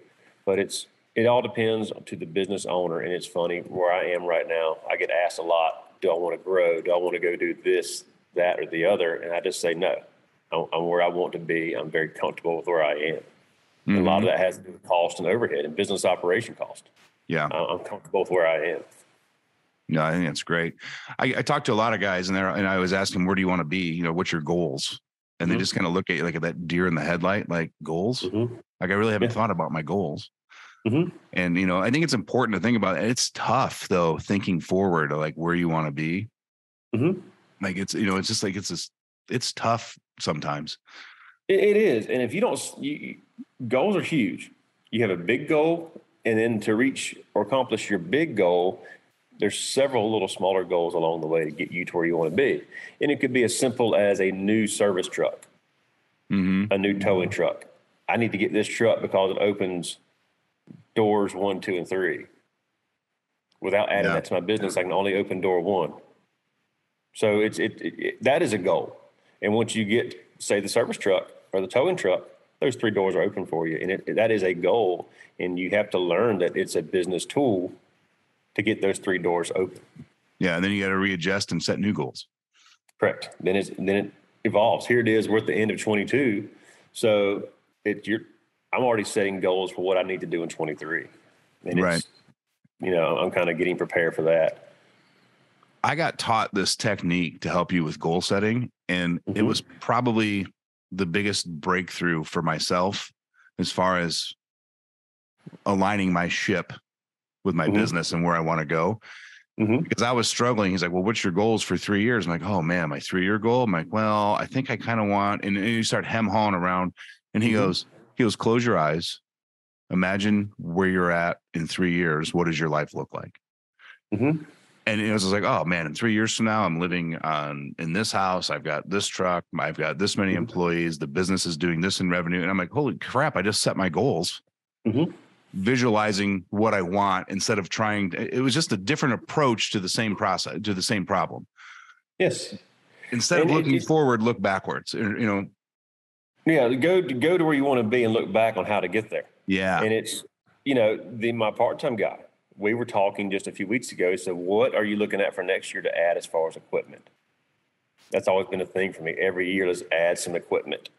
but it's it all depends to the business owner. And it's funny where I am right now. I get asked a lot, do I want to grow? Do I want to go do this, that, or the other? And I just say no. I'm, I'm where I want to be. I'm very comfortable with where I am. Mm-hmm. A lot of that has to do with cost and overhead and business operation cost. Yeah, I'm comfortable with where I am. No, I think that's great. I, I talked to a lot of guys, and there, and I was asking, where do you want to be? You know, what's your goals? And mm-hmm. they just kind of look at you like that deer in the headlight, like goals. Mm-hmm. Like I really haven't yeah. thought about my goals. Mm-hmm. And you know, I think it's important to think about. It. It's tough though, thinking forward, like where you want to be. Mm-hmm. Like it's you know, it's just like it's just it's tough sometimes. it, it is, and if you don't, you, goals are huge. You have a big goal, and then to reach or accomplish your big goal, there's several little smaller goals along the way to get you to where you want to be. And it could be as simple as a new service truck, mm-hmm. a new towing truck. I need to get this truck because it opens doors one, two, and three. Without adding yeah. that to my business, I can only open door one. So it's it, it, it, that is a goal. And once you get say the service truck or the towing truck, those three doors are open for you, and it, that is a goal. And you have to learn that it's a business tool to get those three doors open. Yeah, and then you got to readjust and set new goals. Correct. Then it's then it evolves. Here it is. We're at the end of 22, so it you're. I'm already setting goals for what I need to do in 23, and Right. you know I'm kind of getting prepared for that. I got taught this technique to help you with goal setting, and it Mhm. was probably the biggest breakthrough for myself as far as aligning my ship with my Mhm. business and where I want to go. Mhm. Because I was struggling. He's like, "Well, what's your goals for three years?" I'm like, "Oh man, my three year goal." I'm like, "Well, I think I kind of want," and, and you start hem hawing around, and he Mhm. goes, "He goes, close your eyes, imagine where you're at in three years. What does your life look like?" Mhm. and it was like, oh man, in three years from now, I'm living on in this house. I've got this truck. I've got this many Mhm. employees. The business is doing this in revenue, and I'm like, holy crap! I just set my goals, Mhm. Visualizing what I want instead of trying. It was just a different approach to the same process, to the same problem. Yes. Instead And of looking it- forward, look backwards. You know, Yeah. Go go to where you want to be and look back on how to get there. yeah, And it's, you know, the my part time guy. We were talking just a few weeks ago. So, what are you looking at for next year to add as far as equipment? That's always been a thing for me. Every year, let's add some equipment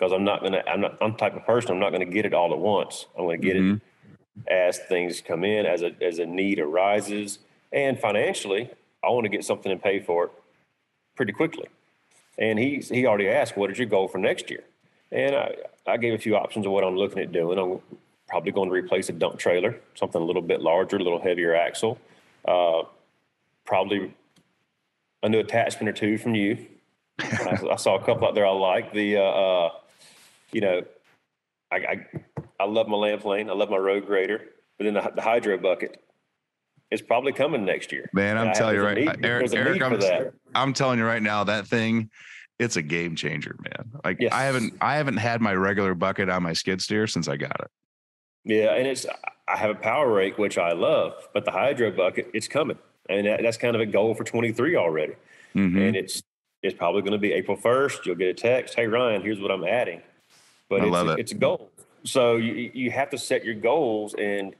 because I'm not gonna. I'm not. I'm type of person. I'm not going to get it all at once. I'm going to get Mhm. it as things come in, as a as a need arises, and financially, I want to get something and pay for it pretty quickly. And he he already asked, "What is your goal for next year?" And I, I gave a few options of what I'm looking at doing. I'm probably going to replace a dump trailer, something a little bit larger, a little heavier axle. Uh, probably a new attachment or two from you. I, I saw a couple out there I like. The, uh, uh, you know, I, I, I love my land plane. I love my road grader. But then the, the hydro bucket is probably coming next year. man, I'm telling you right, need- Eric, Eric I'm. I'm telling you right now, that thing, it's a game changer, man. Like Yes. I haven't, I haven't had my regular bucket on my skid steer since I got it. Yeah, and it's I have a power rake which I love, but the hydro bucket it's coming, and that, that's kind of a goal for 23 already. Mhm. And it's it's probably going to be April 1st. You'll get a text, "Hey Ryan, here's what I'm adding." But I it's love a, it. it's a goal, so you you have to set your goals, and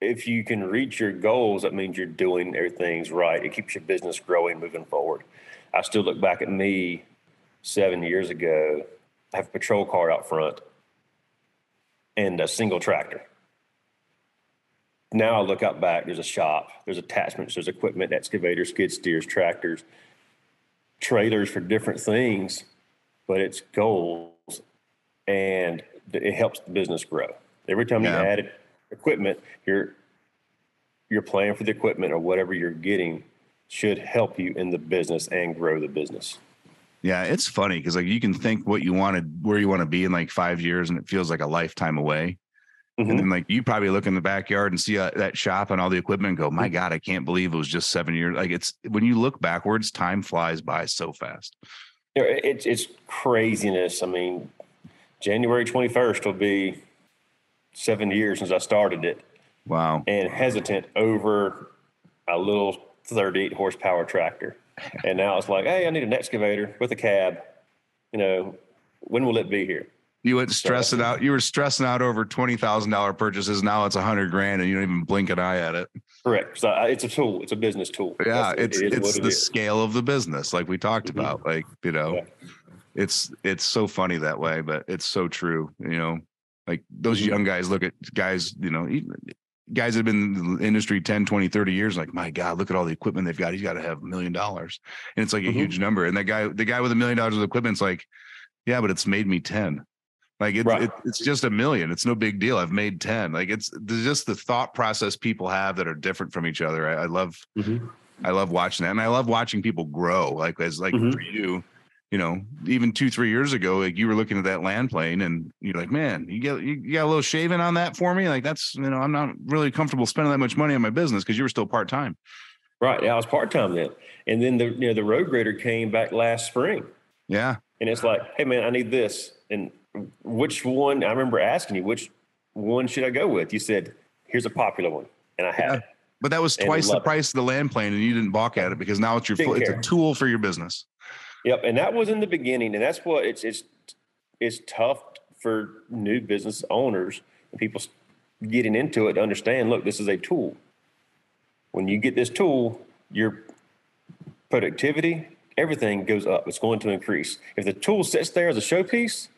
if you can reach your goals, that means you're doing everything's right. It keeps your business growing, moving forward. I still look back at me seven years ago. I have a patrol car out front and a single tractor. Now I look out back, there's a shop, there's attachments, there's equipment, excavators, skid steers, tractors, trailers for different things, but it's goals and it helps the business grow. Every time Yeah. you add equipment, you're you're playing for the equipment or whatever you're getting should help you in the business and grow the business. Yeah, it's funny because like you can think what you wanted, where you want to be in like five years, and it feels like a lifetime away. Mhm. And then like you probably look in the backyard and see uh, that shop and all the equipment and go, my God, I can't believe it was just seven years. Like it's when you look backwards, time flies by so fast. It's it's craziness. I mean, January twenty first will be seven years since I started it, Wow. and hesitant over a little thirty eight horsepower tractor, and now it's like, hey, I need an excavator with a cab. You know, when will it be here? You went stressing out. You were stressing out over twenty thousand dollar purchases. Now it's a hundred grand, and you don't even blink an eye at it. Correct. So I- it's a tool. It's a business tool. Yeah, That's- it's it it's it the is. scale of the business, like we talked Mhm. about. Like you know, Yeah. It's it's so funny that way, but it's so true. You know, like those Mhm. young guys look at guys. You know, guys that have been in the industry 10, 20, 30 years. Like, my God, look at all the equipment they've got. He's got to have a million dollars, and it's like a Mhm. huge number. And that guy, the guy with a million dollars of equipment's like, yeah, but it's made me ten. Like it, Right. it, it's just a million. It's no big deal. I've made ten. Like it's just the thought process people have that are different from each other. I, I love Mhm. I love watching that, and I love watching people grow. Like as like Mhm. for you, you know, even two three years ago, like you were looking at that land plane, and you're like, man, you get you, got a little shaving on that for me. Like that's you know, I'm not really comfortable spending that much money on my business because you were still part time. Right. Yeah, I was part time then, and then the you know the road grader came back last spring. Yeah, And it's like, hey man, I need this. And which one? I remember asking you, which one should I go with? You said, here's a popular one, and I had Yeah. it. But that was twice the love it. price of the land plane, and you didn't balk at it because now it's your full, it's a tool for your business. Yep, and that was in the beginning, and that's what it's it's it's tough for new business owners and people getting into it to understand. Look, this is a tool. When you get this tool, your productivity, everything goes up. It's going to increase. If the tool sits there as a showpiece,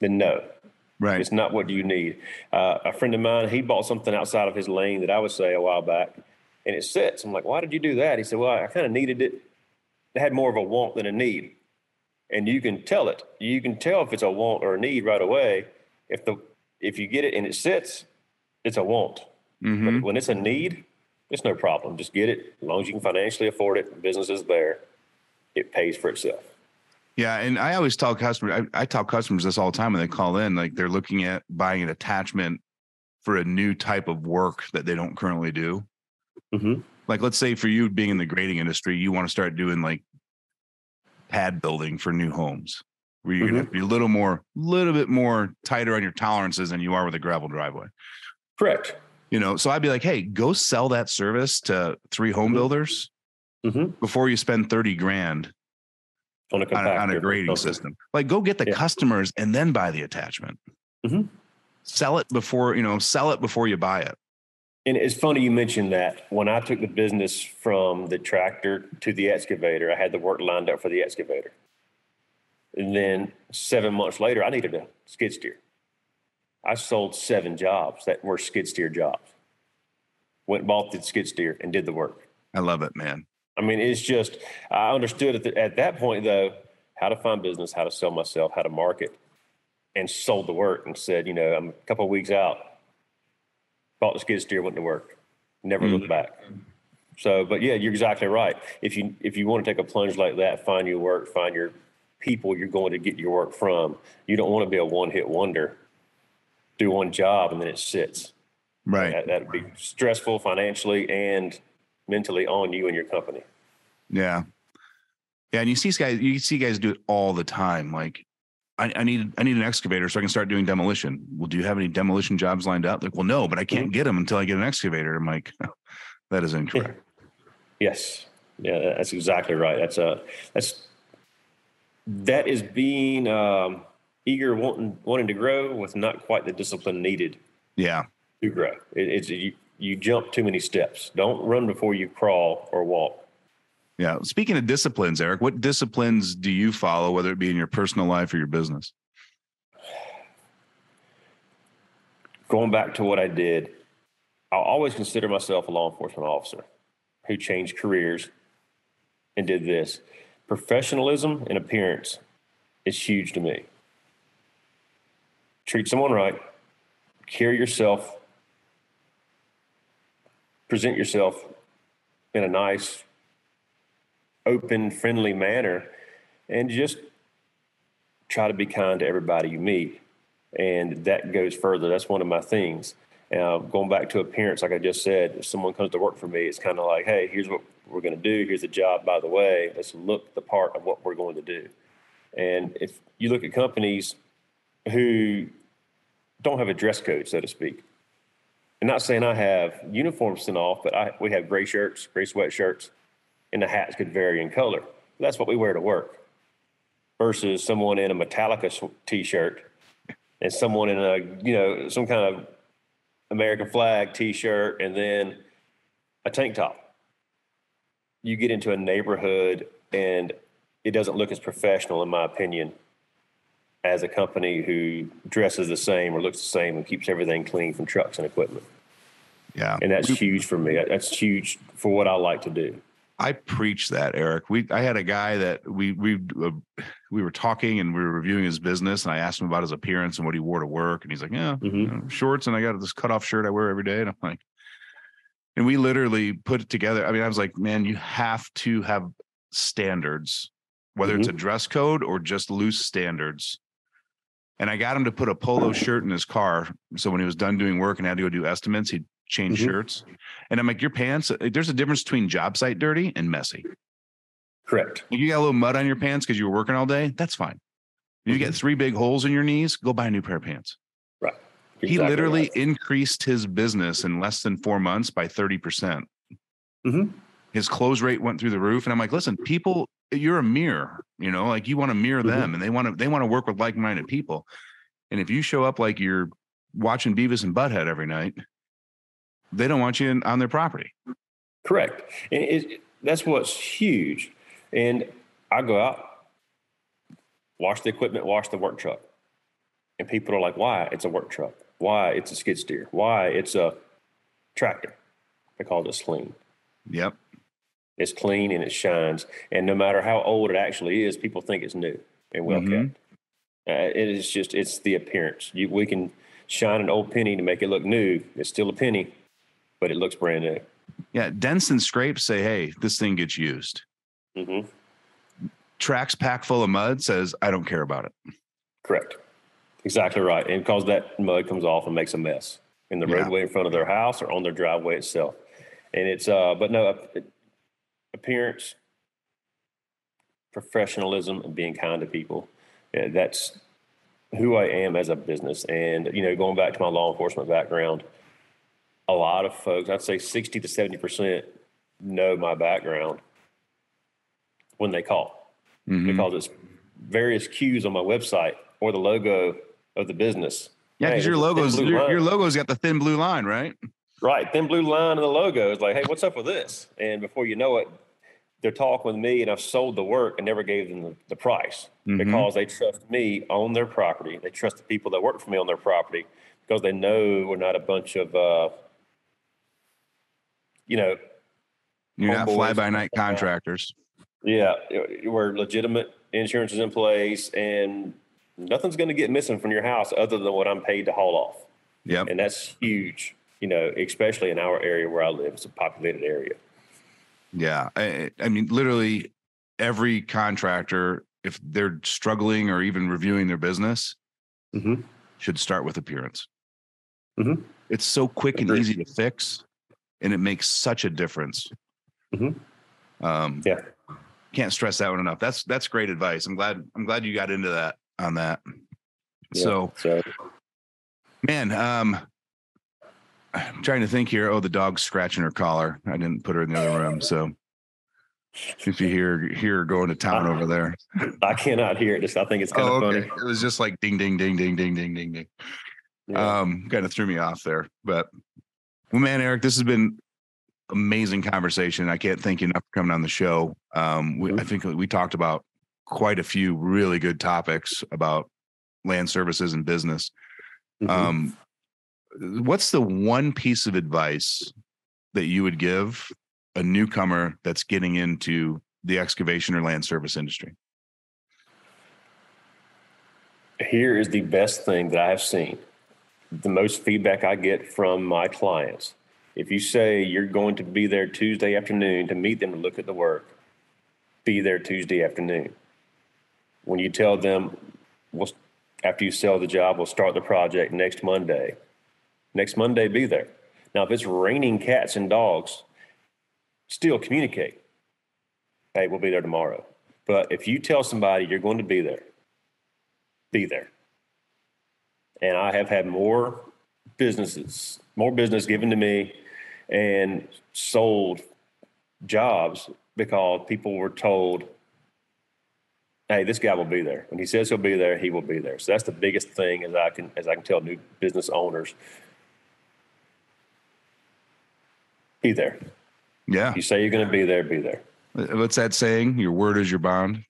then no, Right. it's not what you need. Uh, a friend of mine, he bought something outside of his lane that I would say a while back, and it sits. I'm like, why did you do that? He said, well, I kind of needed it. Had more of a want than a need, and you can tell it. You can tell if it's a want or a need right away. If the if you get it and it sits, it's a want. Mhm. But when it's a need, it's no problem. Just get it as long as you can financially afford it. Business is there. It pays for itself. Yeah, and I always tell customers, I, I tell customers this all the time when they call in, like they're looking at buying an attachment for a new type of work that they don't currently do. Mm-hmm. Like, let's say for you being in the grading industry, you want to start doing like pad building for new homes, where you're gonna have to be a little more, a little bit more tighter on your tolerances than you are with a gravel driveway. Correct. You know, so I'd be like, hey, go sell that service to three home Mhm. builders Mm-hmm. before you spend 30 grand On a on, on a grading Okay. system. Like go get the Yeah. customers and then buy the attachment. Mhm. Sell it before, you know, sell it before you buy it. And it's funny you mentioned that. When I took the business from the tractor to the excavator, I had the work lined up for the excavator. And then seven months later, I needed a skid steer. I sold seven jobs that were skid steer jobs. Went and bought the skid steer and did the work. I love it, man. I mean, it's just, I understood at, the, at that point, though, how to find business, how to sell myself, how to market, and sold the work and said, you know, I'm a couple of weeks out, bought the skid steer, went to work, never looked mm. back. So, but yeah, you're exactly right. If you if you want to take a plunge like that, find your work, find your people you're going to get your work from. You don't want to be a one hit wonder. Do one job and then it sits. Right. That that'd be stressful financially and mentally on you and your company. Yeah. Yeah. And you see guys, you see guys do it all the time. Like, I, I need I need an excavator so I can start doing demolition. Well, do you have any demolition jobs lined up? Like, well, no, but I can't get them until I get an excavator. I'm like, that is incorrect. Yes. Yeah, that's exactly right. That's a that's that is being um, eager, wanting wanting to grow with not quite the discipline needed Yeah. to grow. It, it's you, you jump too many steps. Don't run before you crawl or walk. Yeah. Speaking of disciplines, Eric, what disciplines do you follow, whether it be in your personal life or your business? Going back to what I did, I'll always consider myself a law enforcement officer who changed careers and did this. Professionalism and appearance is huge to me. Treat someone right, carry yourself, present yourself in a nice, open, friendly manner, and just try to be kind to everybody you meet. And that goes further. That's one of my things. Going back to appearance, like I just said, if someone comes to work for me, it's kind of like, hey, here's what we're going to do. Here's the job, by the way. Let's look the part of what we're going to do. And if you look at companies who don't have a dress code, so to speak, and not saying I have uniforms sent off, but I, we have gray shirts, gray sweatshirts, and the hats could vary in color. That's what we wear to work versus someone in a Metallica t-shirt and someone in a, you know, some kind of American flag t-shirt and then a tank top. You get into a neighborhood and it doesn't look as professional, in my opinion, as a company who dresses the same or looks the same and keeps everything clean from trucks and equipment. Yeah. And that's huge for me. That's huge for what I like to do. I preach that, Eric. We I had a guy that we we uh, we were talking and we were reviewing his business, and I asked him about his appearance and what he wore to work, and he's like, "Yeah, Mhm. you know, shorts, and I got this cutoff shirt I wear every day." And I'm like, and we literally put it together. I mean, I was like, "Man, you have to have standards, whether it's a dress code or just loose standards." And I got him to put a polo shirt in his car, so when he was done doing work and had to go do estimates, he'd change Mhm. shirts. And I'm like, "Your pants? uh, There's a difference between job site dirty and messy." Correct. You got a little mud on your pants because you were working all day. That's fine. You get three big holes in your knees. Go buy a new pair of pants. Right. he literally right. increased his business in less than four months by thirty percent. Mhm. His close rate went through the roof, and I'm like, listen, people, you're a mirror. You know, like you want to mirror Mhm. them, and they want to they want to work with like minded people. And if you show up like you're watching Beavis and Butthead every night, they don't want you in, on their property. Correct. And it, that's what's huge. And I go out, wash the equipment, wash the work truck. And people are like, why? It's a work truck. Why? It's a skid steer. Why? It's a tractor. Because it's clean. Yep. It's clean and it shines. And no matter how old it actually is, people think it's new and well Mhm. kept. Uh, it is just, it's the appearance. You, we can shine an old penny to make it look new. It's still a penny, but it looks brand new. Yeah. Dents and scrapes say, hey, this thing gets used. hmm Tracks packed full of mud says, I don't care about it. Correct. Exactly right. And because that mud comes off and makes a mess in the Yeah. roadway in front of their house or on their driveway itself. And it's, uh, but no, appearance, professionalism, and being kind to people. Yeah, that's who I am as a business. And, you know, going back to my law enforcement background, a lot of folks, I'd say 60 to 70% know my background when they call Mhm. because it's various cues on my website or the logo of the business. Yeah, because Hey, your there's a thin logo's your, your logo's got the thin blue line, right? Right, thin blue line of the logo is like, hey, what's up with this? And before you know it, they're talking with me, and I've sold the work and never gave them the, the price Mhm. because they trust me on their property. They trust the people that work for me on their property because they know we're not a bunch of, uh, you know, You're not fly by night contractors. Yeah, where legitimate insurance is in place and nothing's going to get missing from your house other than what I'm paid to haul off. Yeah, And that's huge, you know, especially in our area where I live. It's a populated area. Yeah. I, I mean, literally every contractor, if they're struggling or even reviewing their business, Mhm. should start with appearance. Mhm. It's so quick and easy to fix, and it makes such a difference. Mhm. Um, Yeah. can't stress that one enough. That's that's great advice. I'm glad I'm glad you got into that on that. Yeah. So, So, man, um, I'm trying to think here. Oh, the dog's scratching her collar. I didn't put her in the other room, so if you hear hear her going to town over there, I cannot hear it. Just, I think it's kind oh, of okay. funny. It was just like ding, ding, ding, ding, ding, ding, ding, ding. Yeah. Um, kind of threw me off there, but well, man, Eric, this has been amazing conversation. I can't thank you enough for coming on the show. Um, we, I think we talked about quite a few really good topics about land services and business. Mhm. Um, what's the one piece of advice that you would give a newcomer that's getting into the excavation or land service industry? Here is the best thing that I have seen. The most feedback I get from my clients. If you say you're going to be there Tuesday afternoon to meet them to look at the work, be there Tuesday afternoon. When you tell them, we'll, after you sell the job, we'll start the project next Monday. Next Monday, be there. Now, if it's raining cats and dogs, still communicate. Hey, we'll be there tomorrow. But if you tell somebody you're going to be there, be there. And I have had more businesses, more business given to me and sold jobs because people were told, hey, this guy will be there. When he says he'll be there, he will be there. So that's the biggest thing as I can as I can tell new business owners. Be there. Yeah. You say you're going to be there, be there. What's that saying? Your word is your bond.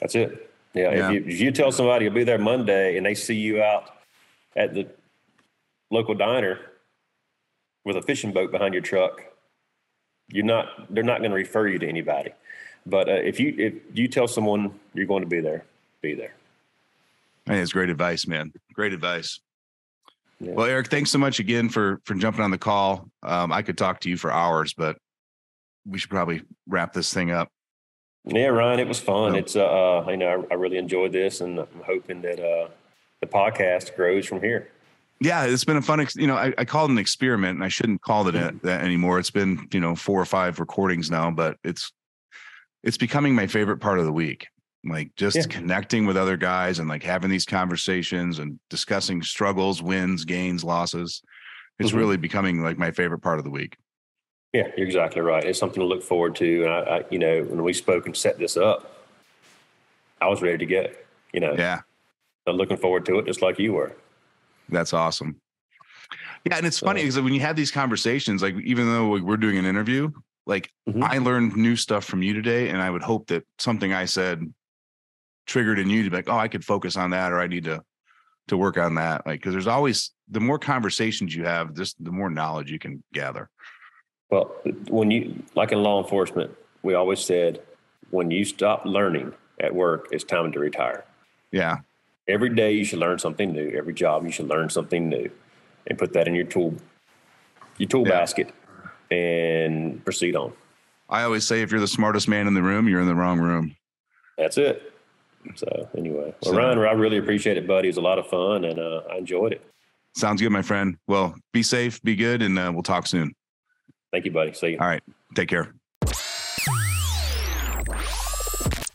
That's it. Yeah. Yeah. If, you, if you tell somebody you'll be there Monday and they see you out at the local diner with a fishing boat behind your truck, you're not. They're not going to refer you to anybody. But uh, if you if you tell someone you're going to be there, be there. Think it's great advice, man. Great advice. Yeah. Well, Eric, thanks so much again for for jumping on the call. Um, I could talk to you for hours, but we should probably wrap this thing up. Yeah, Ryan, it was fun. It's uh, uh, you know, I, I really enjoyed this, and I'm hoping that uh, the podcast grows from here. Yeah, it's been a fun. Ex- you know, I, I called it an experiment, and I shouldn't call it a- that anymore. It's been you know four or five recordings now, but it's it's becoming my favorite part of the week. Like just Yeah. connecting with other guys and like having these conversations and discussing struggles, wins, gains, losses. It's Mhm. really becoming like my favorite part of the week. Yeah, you're exactly right. It's something to look forward to. And I, I you know, when we spoke and set this up, I was ready to go. You know, Yeah. Looking forward to it, just like you were. That's awesome. Yeah, and it's funny because when you have these conversations, like even though we're doing an interview, like Mhm. I learned new stuff from you today, and I would hope that something I said triggered in you to be like, oh, I could focus on that, or I need to to work on that. Like, because there's always the more conversations you have, just the more knowledge you can gather. Well, when you, like in law enforcement, we always said, when you stop learning at work, it's time to retire. Yeah, Every day you should learn something new. Every job you should learn something new, and put that in your tool, your tool Yeah. basket, and proceed on. I always say if you're the smartest man in the room, you're in the wrong room. That's it. So anyway, well, So- Ryan, I really appreciate it, buddy. It was a lot of fun, and uh, I enjoyed it. Sounds good, my friend. Well, be safe, be good, and uh, we'll talk soon. Thank you, buddy. See you. All right, take care.